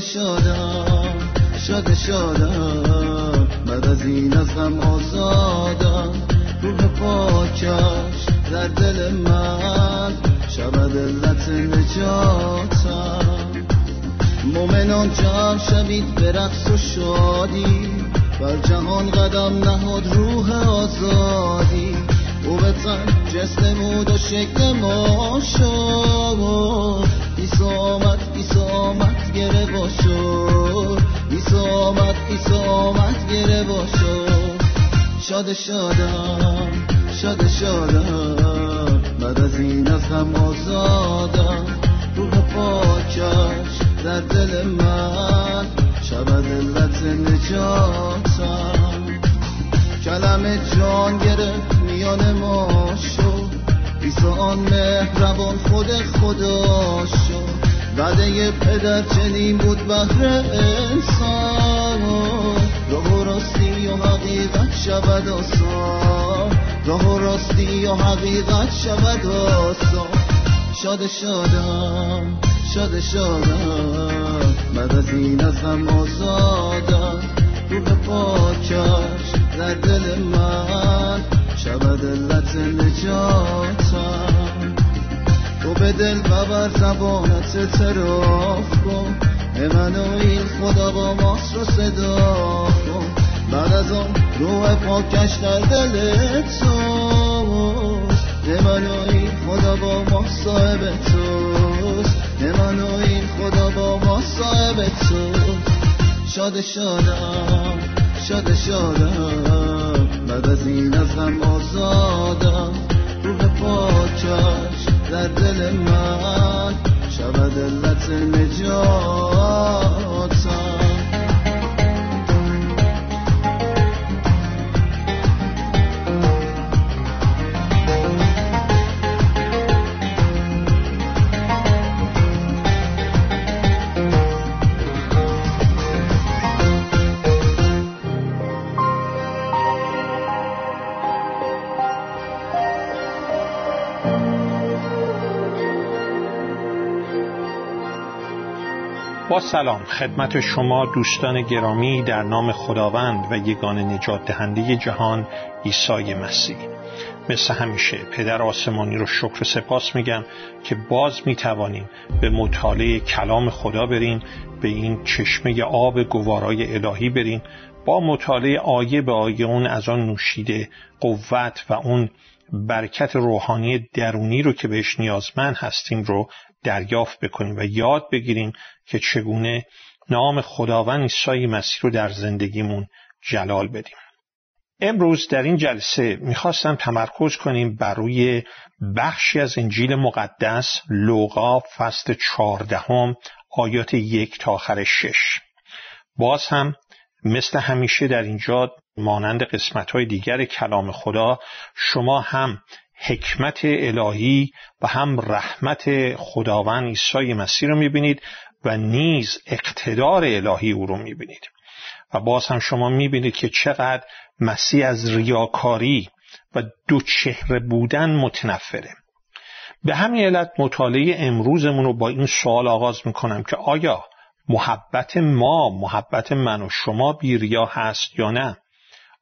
شاد شادم شاد شادم. بعد از این از غم آزادم. روح پاکش در دل من. شود علت نجاتم. مومنان جمع شوید به رقص و شادی. بر جهان قدم نهاد روح آزادی. او به تن نمود و شکل ما شد ایسا آمد ایسا آمد گره باشد ایسا آمد آمد گره باشد شاد شادم شاد شادم. بعد از این از غم آزادم. روح پاکش در دل من. شود علت نجاتم. کلم جان گرفت میان ما شد. ایسا آن مهربان خود خدا شد وعده پدر چنین بود بهر انسان. راه و راستی و حقیقت شود آسان. راه و راستی و حقیقت شود آسان. شاد شادم شاد شادم. بعد از این از هم آزادم. روح پاکش در دل من. شود علت نجاتم به دل ببر زبانت اعتراف کن. امانوئیل خدا با ماست رو صدا کن. بعد از آن روح پاکش در دل توست امانوئیل خدا با ما صاحب توست امانوئیل خدا با ما صاحب توست شاد شادم شاد شادم. بعد از این از غم آزادم. روح پاکش در دل من شود علت نجاتم با سلام. خدمت شما دوستان گرامی در نام خداوند و یگان نجات دهنده جهان عیسی مسیح. مثل همیشه پدر آسمانی رو شکر سپاس میگم که باز می‌توانیم به مطالعه کلام خدا بریم به این چشمه آب گوارای الهی بریم با مطالعه آیه به آیه اون از آن نوشیده قوت و اون برکت روحانی درونی رو که بهش نیازمند هستیم رو دریافت بکنیم و یاد بگیریم که چگونه نام خداوند عیسی مسیح رو در زندگیمون جلال بدیم. امروز در این جلسه می‌خواستم تمرکز کنیم بر روی بخشی از انجیل مقدس لوقا فصل چهاردهم آیات یک تا آخر شش. باز هم مثل همیشه در اینجا مانند قسمت های دیگر کلام خدا شما هم حکمت الهی و هم رحمت خداوند عیسی مسیح رو می‌بینید و نیز اقتدار الهی او رو می‌بینید. و باز هم شما می‌بینید که چقدر مسیح از ریاکاری و دو چهره بودن متنفره. به همین علت مطالعه امروزمون رو با این سوال آغاز می‌کنم که آیا محبت ما محبت من و شما بیریا هست یا نه؟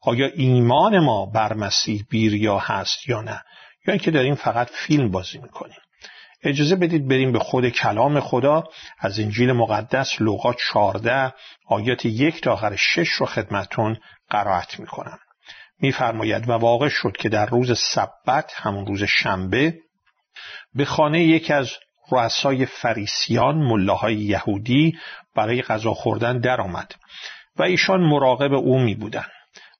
آیا ایمان ما بر مسیح بیریا هست یا نه؟ یا اینکه داریم فقط فیلم بازی می‌کنیم. اجازه بدید بریم به خود کلام خدا. از انجیل مقدس لوقا 14 آیات یک تا آخر شش رو خدمتون قرائت می‌کنم. میفرماید و واقع شد که در روز سبت همون روز شنبه به خانه یکی از رؤسای فریسیان ملاهای یهودی برای غذا خوردن درآمد و ایشان مراقب او می بودن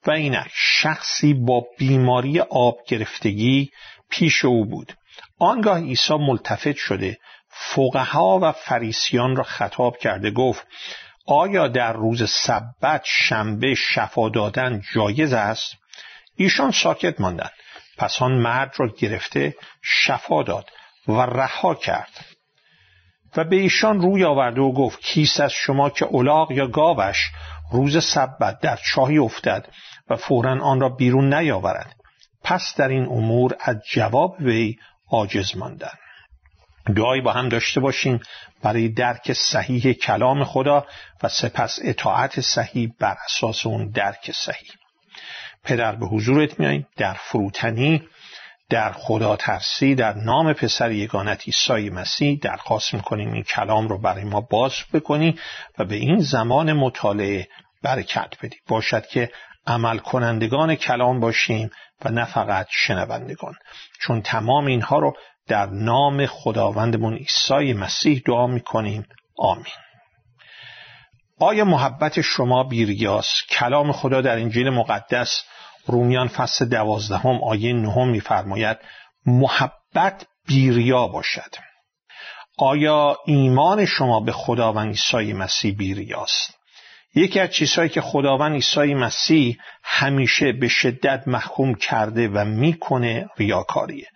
و اینک شخصی با بیماری آب گرفتگی پیش او بود. آنگاه عیسی ملتفت شده فقها و فریسیان را خطاب کرده گفت آیا در روز سبت شنبه شفا دادن جایز است؟ ایشان ساکت ماندند. پس آن مرد را گرفته شفا داد و رها کرد. و به ایشان روی آورده و گفت کیست از شما که الاغ یا گاوش روز سبت در چاهی افتد و فورا آن را بیرون نیاورد؟ پس در این امور از جواب وی عاجز ماندن. دعایی با هم داشته باشیم برای درک صحیح کلام خدا و سپس اطاعت صحیح بر اساس اون درک صحیح. پدر به حضورت میاییم. در فروتنی در خدا ترسی در نام پسر یگانت عیسی مسیح درخواست می‌کنیم این کلام رو برای ما باز بکنی و به این زمان مطالعه برکت بدی. باشد که عمل کنندگان کلام باشیم و نه فقط شنوندگان چون تمام اینها رو در نام خداوندمون عیسی مسیح دعا می‌کنیم. آمین. آیا محبت شما بیریاست کلام خدا در انجیل مقدس رومیان فصل دوازدهم آیه نهم میفرماید محبت بیریا باشد. آیا ایمان شما به خداوند عیسی مسیح بیریاست؟ یکی از چیزهایی که خداوند عیسی مسیح همیشه به شدت محکوم کرده و می‌کنه ریاکاریه.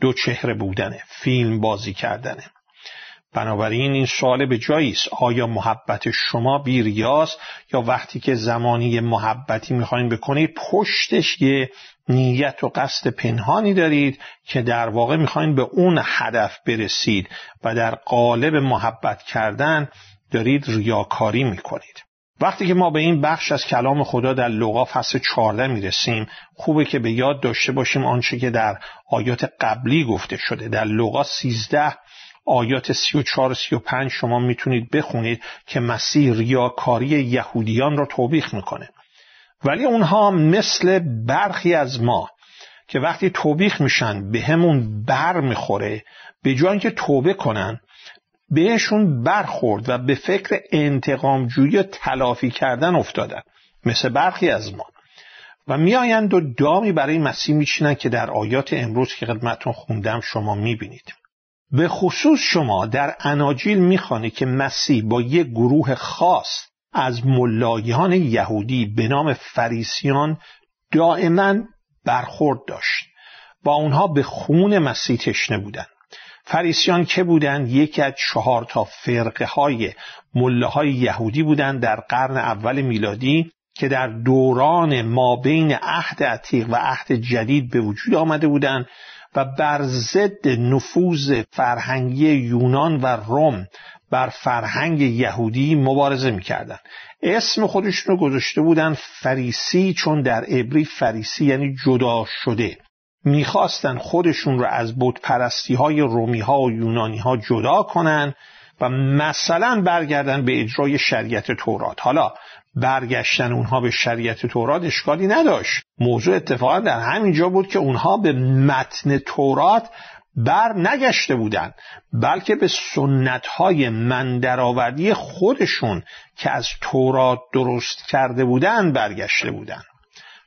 دو چهره بودنه فیلم بازی کردنه. بنابراین این سوال به جایی است آیا محبت شما بیریاست یا وقتی که زمانی محبتی می‌خواین بکنید پشتش یه نیت و قصد پنهانی دارید که در واقع می‌خواین به اون هدف برسید و در قالب محبت کردن دارید ریاکاری می‌کنید. وقتی که ما به این بخش از کلام خدا در لغا فصل 14 می‌رسیم خوبه که به یاد داشته باشیم آنچه که در آیات قبلی گفته شده. در لغا 13 آیات 34 و 35 شما می‌تونید بخونید که مسیح ریاکاری یهودیان را توبیخ می‌کنه. ولی اونها مثل برخی از ما که وقتی توبیخ میشن به همون بر می‌خوره به جای که توبه کنن بهشون برخورد و به فکر انتقامجویی و تلافی کردن افتادن مثل برخی از ما. و میآیند و دامی برای مسیح میچینن که در آیات امروز که خدمتتون خوندم شما می‌بینید. به خصوص شما در اناجیل می‌خوانید که مسیح با یک گروه خاص از ملایان یهودی به نام فریسیان دائما برخورد داشت. با اونها به خون مسیح تشنه بودند. فریسیان که بودند یکی از چهار تا فرقه های مله های یهودی بودند در قرن اول میلادی که در دوران ما بین عهد عتیق و عهد جدید به وجود آمده بودند و بر ضد نفوذ فرهنگی یونان و روم بر فرهنگ یهودی مبارزه می‌کردند اسم خودشون رو گذاشته بودن فریسی چون در عبری فریسی یعنی جدا شده. می‌خواستن خودشون رو از پرستی های رومی ها و یونانی ها جدا کنن و مثلا برگردن به اجرای شریعت تورات. حالا برگشتن اونها به شریعت تورات اشکالی نداشت. موضوع اتفاقا در همین جا بود که اونها به متن تورات بر نگشته بودند بلکه به سنت های مندرآوردی خودشون که از تورات درست کرده بودند برگشته بودند.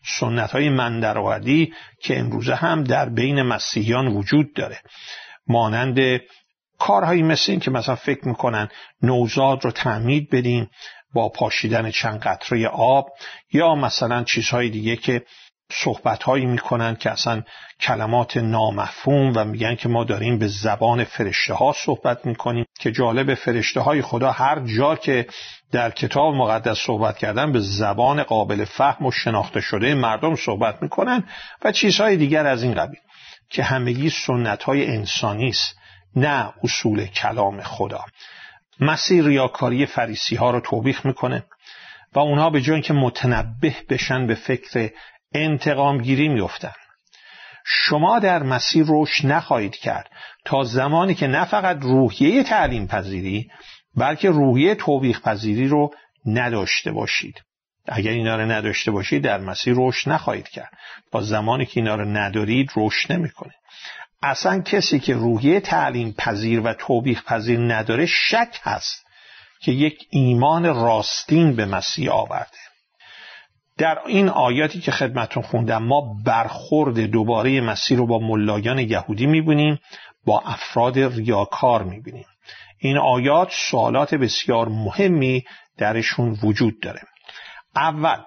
سنت های مندرآوردی که امروزه هم در بین مسیحیان وجود داره. مانند کارهایی مثل این که مثلا فکر می‌کنن نوزاد رو تعمید بدیم با پاشیدن چند قطره آب یا مثلا چیزهای دیگه که صحبت هایی می‌کنن که اصلا کلمات نامفهوم و میگن که ما داریم به زبان فرشته ها صحبت می‌کنیم که جالب فرشته های خدا هر جا که در کتاب مقدس صحبت کردن به زبان قابل فهم و شناخته شده مردم صحبت می‌کنن و چیزهای دیگر از این قبیل که همگی سنت های انسانی است نه اصول کلام خدا. مسیح ریاکاری فریسی ها رو توبیخ می‌کنه و اونها به جای که متنبه بشن به فکر انتقام گیری میفتن شما در مسیر رشد نخواهید کرد تا زمانی که نه فقط روحیه تعلیم پذیری بلکه روحیه توبیخ پذیری رو نداشته باشید. اگر اینا رو نداشته باشید در مسیر رشد نخواهید کرد. با زمانی که اینا رو ندارید رشد نمی‌کنه. اصلا کسی که روحیه تعلیم پذیر و توبیخ پذیر نداره شک هست که یک ایمان راستین به مسیح آورده. در این آیاتی که خدمتون خوندم ما برخورد دوباره مسیح رو با ملایان یهودی می‌بینیم با افراد ریاکار می‌بینیم. این آیات سوالات بسیار مهمی درشون وجود داره. اول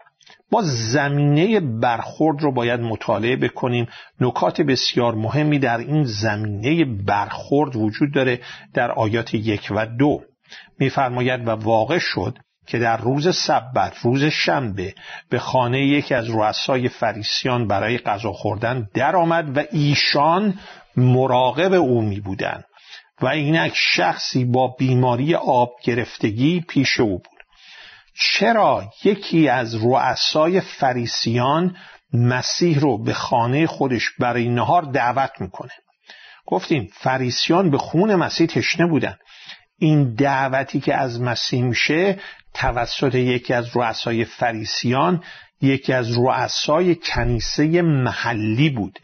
ما زمینه برخورد رو باید مطالعه بکنیم. نکات بسیار مهمی در این زمینه برخورد وجود داره در آیات یک و دو. میفرماید و واقع شد که در روز سبت روز شنبه به خانه یکی از رؤسای فریسیان برای غذا خوردن درآمد و ایشان مراقب او می بودن و اینک شخصی با بیماری آب گرفتگی پیش او بود. چرا یکی از رؤسای فریسیان مسیح رو به خانه خودش برای نهار دعوت می‌کنه؟ گفتیم فریسیان به خون مسیح تشنه بودن. این دعوتی که از مسیح میشه توسط یکی از رؤسای فریسیان یکی از رؤسای کنیسه محلی بود.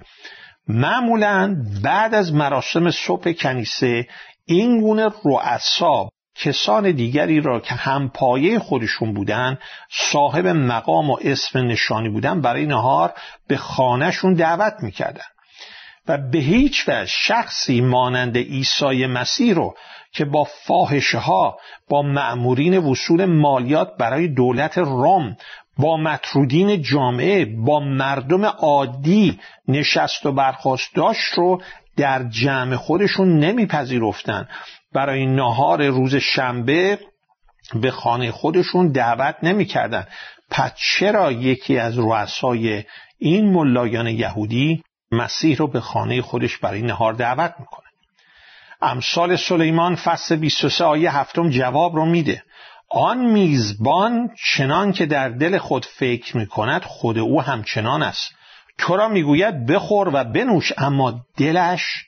معمولا بعد از مراسم صبح کنیسه این گونه رؤسا کسان دیگری را که همپایه خودشون بودن صاحب مقام و اسم نشانی بودن برای نهار به خانهشون دعوت می‌کردن. و به هیچ وجه شخصی مانند عیسی مسیح رو که با فاحشه ها با مأمورین وصول مالیات برای دولت روم با مطرودین جامعه با مردم عادی نشست و برخواست داشت رو در جمع خودشون نمیپذیرفتن. برای نهار روز شنبه به خانه خودشون دعوت نمی‌کردن. پس چرا یکی از رؤسای این ملایان یهودی مسیح رو به خانه خودش برای نهار دعوت می‌کنه؟ امثال سلیمان فصل 23 آیه هفتم جواب رو میده. آن میزبان چنان که در دل خود فکر می‌کند خود او همچنان است. تو را می‌گوید بخور و بنوش اما دلش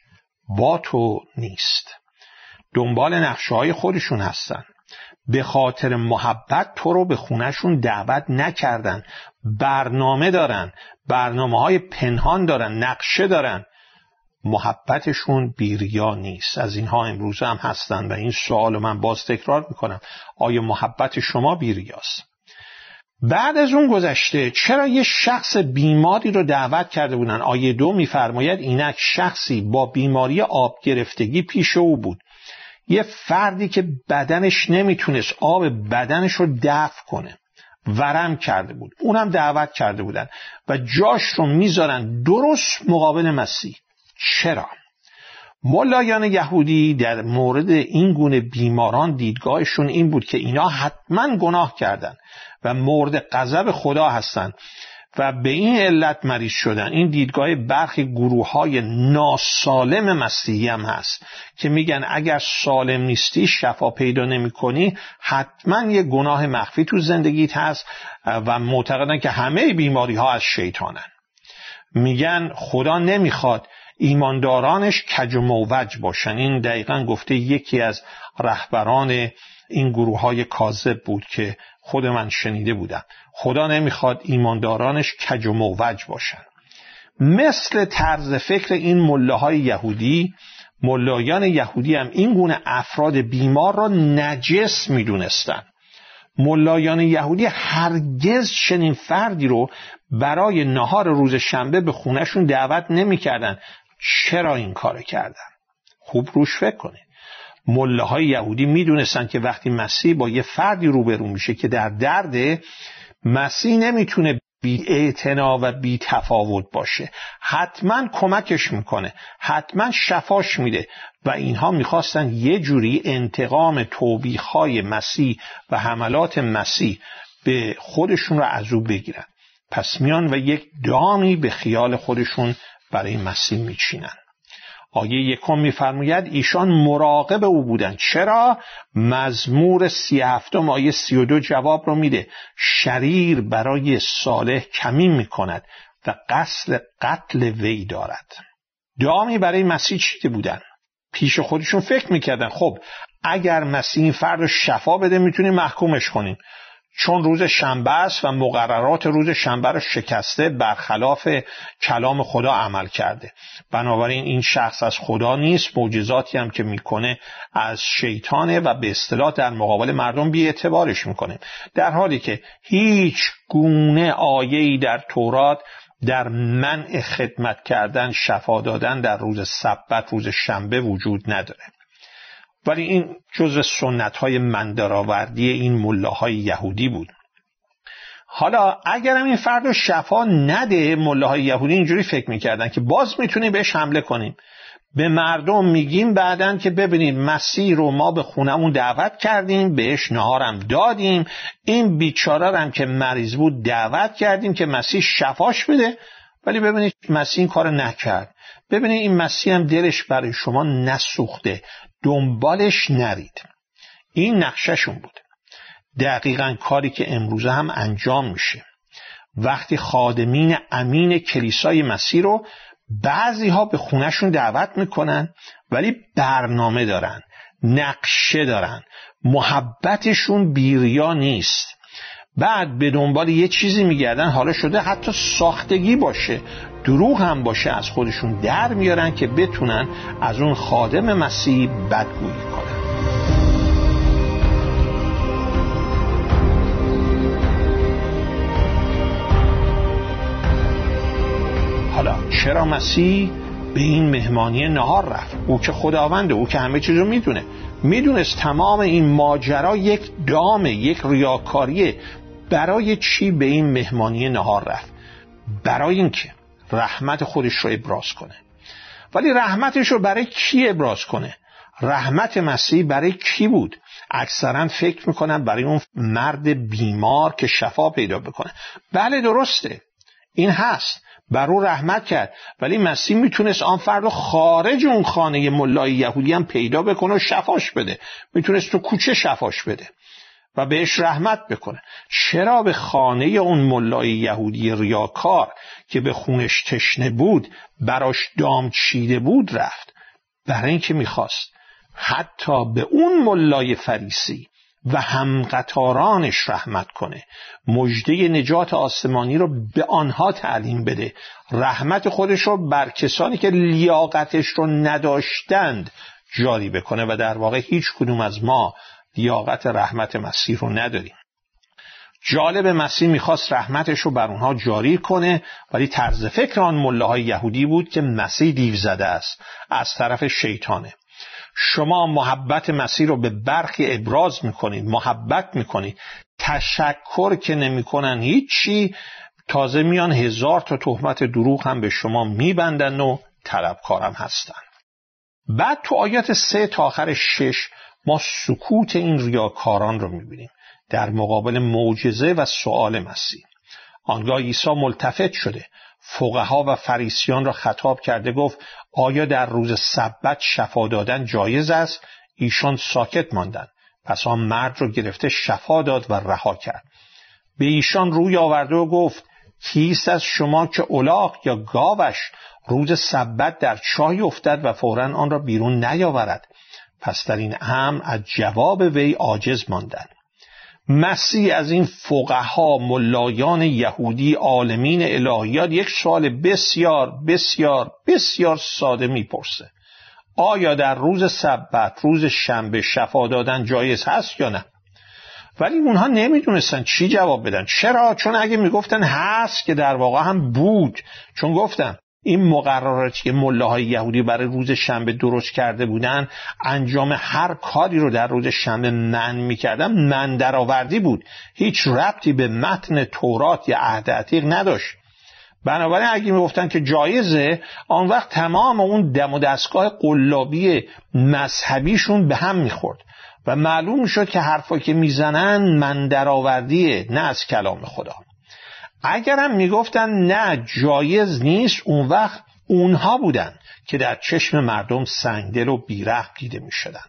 با تو نیست. دنبال نقشه های خودشون هستن. به خاطر محبت تو رو به خونشون دعوت نکردن. برنامه دارن. برنامه های پنهان دارن. نقشه دارن. محبتشون بیریا نیست. از اینها امروز هم هستن و این سوال من باز تکرار می‌کنم. آیا محبت شما بیریاست؟ بعد از اون گذشته چرا یه شخص بیماری رو دعوت کرده بودن؟ آیه دو میفرماید اینک شخصی با بیماری آب گرفتگی پیش او بود. یه فردی که بدنش نمی‌تونست آب بدنش رو دفع کنه. ورم کرده بود. اونم دعوت کرده بودن. و جاش رو می‌ذارن درست مقابل مسیح. چرا؟ ملایان یهودی در مورد این گونه بیماران دیدگاهشون این بود که اینا حتما گناه کردن و مورد غضب خدا هستند و به این علت مریض شدن این دیدگاه برخی گروه های ناسالم مسیحی هم هست که میگن اگر سالم نیستی شفا پیدا نمی کنی حتما یه گناه مخفی تو زندگیت هست و معتقدن که همه بیماری ها از شیطانن میگن خدا نمی‌خواد ایماندارانش کج و موج باشن. این دقیقا گفته یکی از رهبران این گروه های کاذب بود که خود من شنیده بودم. خدا نمی‌خواد ایماندارانش کج و موج باشن. مثل طرز فکر این مله یهودی ملایان یهودی هم این گونه افراد بیمار را نجس می‌دونستند ملایان یهودی هرگز چنین فردی رو برای نهار روز شنبه به خونهشون دعوت نمی‌کردن. چرا این کار کردن؟ خوب روش فکر کنید. مله های یهودی می‌دونستن که وقتی مسیح با یه فردی روبرو میشه که در درد مسیح نمی‌تونه بی و بی تفاوت باشه. حتما کمکش می‌کنه. حتما شفاش میده. و اینها می‌خواستن یه جوری انتقام توبیخای مسیح و حملات مسیح به خودشون رو از او بگیرن. پس میان و یک دامی به خیال خودشون برای مسیح میچینن. آیه یکم میفرماید ایشان مراقب او بودند. چرا؟ مزمور سی هفتم آیه سی و دو جواب رو میده. شریر برای صالح کمی می‌کند و قصد قتل وی دارد. دامی برای مسیح چیده بودن؟ پیش خودشون فکر می‌کردن. خب اگر مسیح این فرد شفا بده می‌تونیم محکومش کنیم. چون روز شنبه است و مقررات روز شنبه را شکسته برخلاف کلام خدا عمل کرده. بنابراین این شخص از خدا نیست معجزاتی هم که می‌کنه از شیطانه و به اصطلاح در مقابل مردم بی اعتبارش می‌کنه. در حالی که هیچ گونه آیه‌ای در تورات در منع خدمت کردن شفا دادن در روز سبت روز شنبه وجود نداره. ولی این جزء سنت های مندرآوردی این ملاهای یهودی بود. حالا اگرم این فرد شفا نده ملاهای یهودی اینجوری فکر می‌کردن که باز می‌تونیم بهش حمله کنیم. به مردم میگیم بعدا که ببینید مسیح رو ما به خونمون دعوت کردیم بهش نهارم دادیم. این بیچاره هم که مریض بود دعوت کردیم که مسیح شفاش بده. ولی ببینید مسیح این کار نکرد. ببینید این مسیح هم دلش برای شما نسوخته. دنبالش نرید. این نقششون بود. دقیقا کاری که امروزه هم انجام میشه. وقتی خادمین امین کلیسای مسیح رو بعضی ها به خونشون دعوت می‌کنن ولی برنامه دارن نقشه دارن. محبتشون بیریا نیست. بعد به دنبال یه چیزی میگردن حالا شده حتی ساختگی باشه. دروغ هم باشه از خودشون در میارن که بتونن از اون خادم مسیح بدگویی کنن. حالا چرا مسیح به این مهمانی نهار رفت؟ او که خداونده او که همه چیز رو می‌دونه. می‌دونست تمام این ماجرا یک دامه یک ریاکاریه. برای چی به این مهمانی نهار رفت؟ برای اینکه رحمت خودش رو ابراز کنه. ولی رحمتش رو برای کی ابراز کنه؟ رحمت مسیح برای کی بود؟ اکثرا فکر می‌کنن برای اون مرد بیمار که شفا پیدا بکنه. بله درسته. این هست. بر او رحمت کرد. ولی مسیح می‌تونست آن فرد خارج اون خانه ملای یهودی هم پیدا بکنه و شفاش بده. می‌تونست تو کوچه شفاش بده. و بهش رحمت بکنه. چرا به خانه اون ملای یهودی ریاکار که به خونش تشنه بود براش دام چیده بود رفت؟ برای اینکه می‌خواست. حتی به اون ملای فریسی و همقطارانش رحمت کنه. مجده نجات آسمانی رو به آنها تعلیم بده. رحمت خودش رو بر کسانی که لیاقتش رو نداشتند جاری بکنه و در واقع هیچ کدوم از ما لیاقت رحمت مسیح رو نداریم جالب مسیح می‌خواست رحمتش رو بر اونها جاری کنه ولی طرز فکر آن مله یهودی بود که مسیح دیو زده است از طرف شیطانه. شما محبت مسیح رو به برخی ابراز می‌کنید محبت می‌کنید. تشکر که نمی‌کنن هیچی تازه میان هزار تا تهمت دروغ هم به شما میبندن و طلبکارم هستن. بعد تو آیات سه تا آخر شش ما سکوت این ریاکاران رو می‌بینیم. در مقابل معجزه و سؤال مسیح. آنگاه عیسی ملتفت شده. فقها و فریسیان را خطاب کرده گفت آیا در روز سبت شفا دادن جایز است؟ ایشان ساکت ماندند. پس آن مرد را گرفته شفا داد و رها کرد. به ایشان روی آورده و گفت کیست از شما که الاغ یا گاوش روز سبت در چای افتد و فورا آن را بیرون نیاورد؟ پس در این امر از جواب وی عاجز ماندند مسیح از این فقها ملایان یهودی عالمین الهیات یک سوال بسیار بسیار بسیار ساده می‌پرسه. آیا در روز سبت روز شنبه شفا دادن جایز هست یا نه؟ ولی اونها نمی‌دونستن چی جواب بدن. چرا؟ چون اگه می‌گفتن هست که در واقع هم بود. چون گفتم این مقرراتی که ملاهای یهودی برای روز شنبه درست کرده بودن انجام هر کاری رو در روز شنبه من می‌کردن من درآوردی بود. هیچ ربطی به متن تورات یا عهد عتیق نداشت. بنابراین اگه می‌گفتن که جایزه آن وقت تمام اون دم و دستگاه قلابی مذهبیشون به هم می‌خورد. و معلوم می‌شد که حرفا که می‌زنن من درآوردیه نه از کلام خدا. اگرم می‌گفتن نه جایز نیست اون وقت اونها بودن که در چشم مردم سنگدل و بیره دیده می‌شدن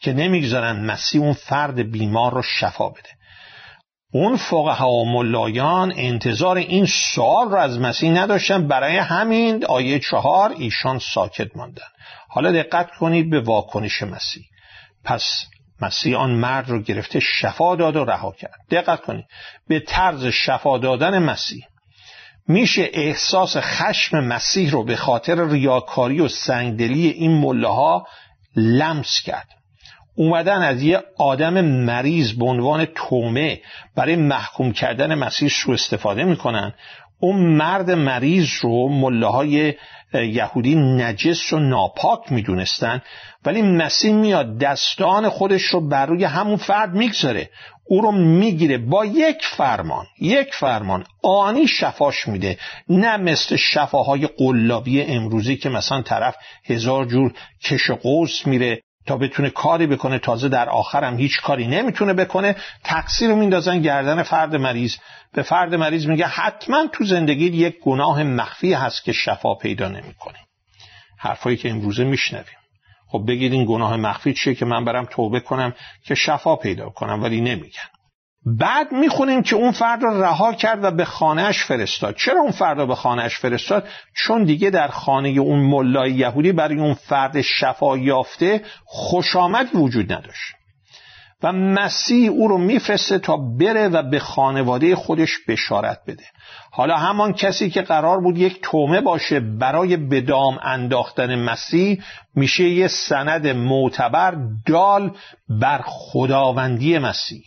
که نمی‌گذارن مسیح اون فرد بیمار رو شفا بده. اون فقها و ملایان انتظار این سوال رو از مسیح نداشتن برای همین آیه چهار ایشان ساکت ماندن. حالا دقت کنید به واکنش مسیح. پس مسیح آن مرد رو گرفته شفا داد و رها کرد. دقت کنید. به طرز شفا دادن مسیح. میشه احساس خشم مسیح رو به خاطر ریاکاری و سنگدلی این مله ها لمس کرد. اومدن از یه آدم مریض به عنوان تومه برای محکوم کردن مسیح سو استفاده می‌کنن. اون مرد مریض رو مله های یهودی نجس و ناپاک می‌دونستن ولی مسیح میاد دستان خودش رو بر روی همون فرد می‌گذاره. او رو می‌گیره با یک فرمان یک فرمان. آنی شفاش میده. نه مثل شفاهای قلابی امروزی که مثلا طرف هزار جور کش قوس میره. تا بتونه کاری بکنه تازه در آخرم هیچ کاری نمی‌تونه بکنه. تقصیر رو میندازن گردن فرد مریض. به فرد مریض میگه حتما تو زندگی یک گناه مخفی هست که شفا پیدا نمی‌کنه حرفایی که امروزه میشنویم. خب بگید این گناه مخفی چیه که من برم توبه کنم که شفا پیدا کنم ولی نمیگن. بعد می‌خونیم که اون فرد رو رها کرد و به خانهش فرستاد. چرا اون فرد رو به خانهش فرستاد؟ چون دیگه در خانه اون ملای یهودی برای اون فرد شفا یافته خوش آمدی وجود نداشت. و مسیح او رو میفرسته تا بره و به خانواده خودش بشارت بده. حالا همان کسی که قرار بود یک تومه باشه برای بدام انداختن مسیح میشه یه سند معتبر دال بر خداوندی مسیح.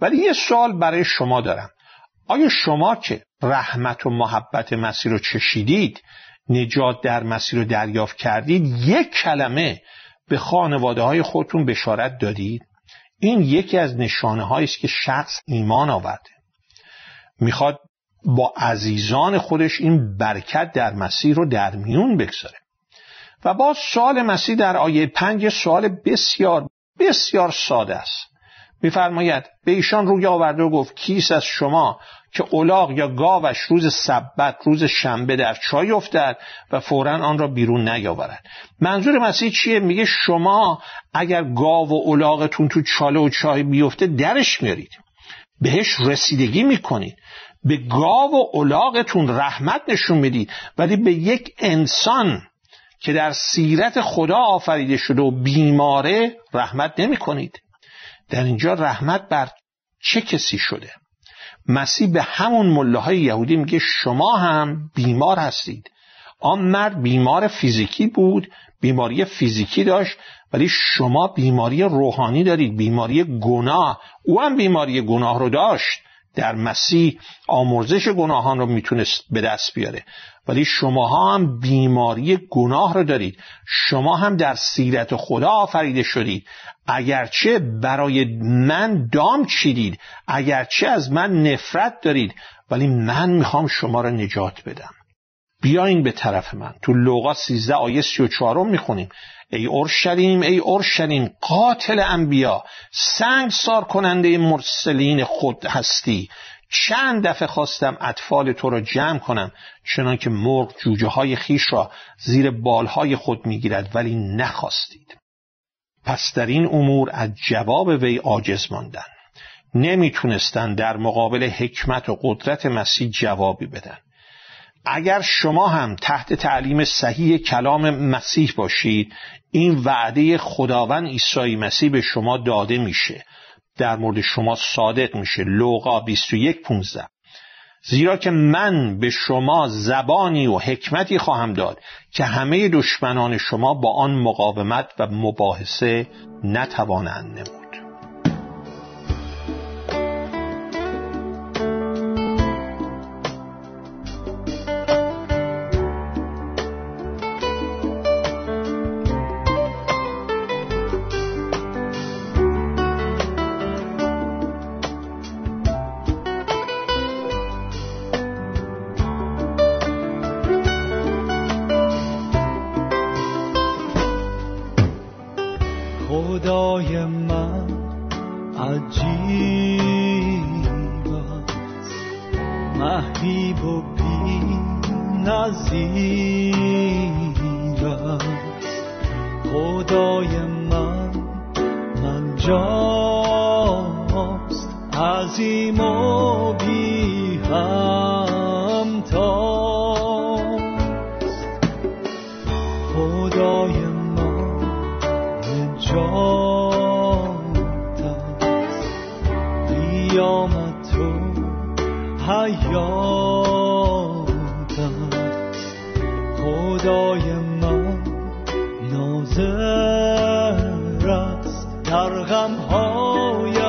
ولی یه سوال برای شما دارم. آیا شما که رحمت و محبت مسیح رو چشیدید نجات در مسیح رو دریافت کردید یک کلمه به خانواده های خودتون بشارت دادید؟ این یکی از نشانه است که شخص ایمان آورده. می‌خواد با عزیزان خودش این برکت در مسیح رو در میون بگذاره. و با سوال مسیح در آیه پنج سوال بسیار بسیار ساده است. میفرماید به ایشان روی آورده و گفت کیس از شما که اولاغ یا گاوش روز سبت روز شنبه در چای افتد و فورا آن را بیرون نیاورد؟ منظور مسیح چیه؟ میگه شما اگر گاو و اولاغتون تو چاله و چای بیفته درش میارید. بهش رسیدگی می‌کنید. به گاو و اولاغتون رحمت نشون می‌دید. ولی به یک انسان که در سیرت خدا آفریده شده و بیماره رحمت نمی کنید در اینجا رحمت بر چه کسی شده؟ مسیح به همون مله های یهودی میگه شما هم بیمار هستید. آن مرد بیمار فیزیکی بود بیماری فیزیکی داشت ولی شما بیماری روحانی دارید بیماری گناه. او هم بیماری گناه رو داشت. در مسیح آمرزش گناهان رو می‌تونست به دست بیاره. ولی شماها هم بیماری گناه رو دارید. شما هم در سیرت خدا آفریده شدید. اگرچه برای من دام چیدید اگرچه از من نفرت دارید ولی من می‌خوام شما را نجات بدم. بیاین به طرف من. تو لوقا 13 آیه 34 می‌خونیم. ای اورشلیم ای اورشلیم قاتل انبیا سنگ سار کننده مرسلین خود هستی. چند دفعه خواستم اطفال تو را جمع کنم چنان که مرغ جوجه های خیش را زیر بالهای خود می‌گیرد ولی نخواستید. پس در این امور از جواب وی عاجز ماندن. نمی‌تونستند در مقابل حکمت و قدرت مسیح جوابی بدن. اگر شما هم تحت تعلیم صحیح کلام مسیح باشید این وعده خداوند عیسی مسیح به شما داده میشه. در مورد شما صادق میشه. لوقا 21 15 زیرا که من به شما زبانی و حکمتی خواهم داد که همه دشمنان شما با آن مقاومت و مباحثه نتوانند نمود. تی شده نبیدم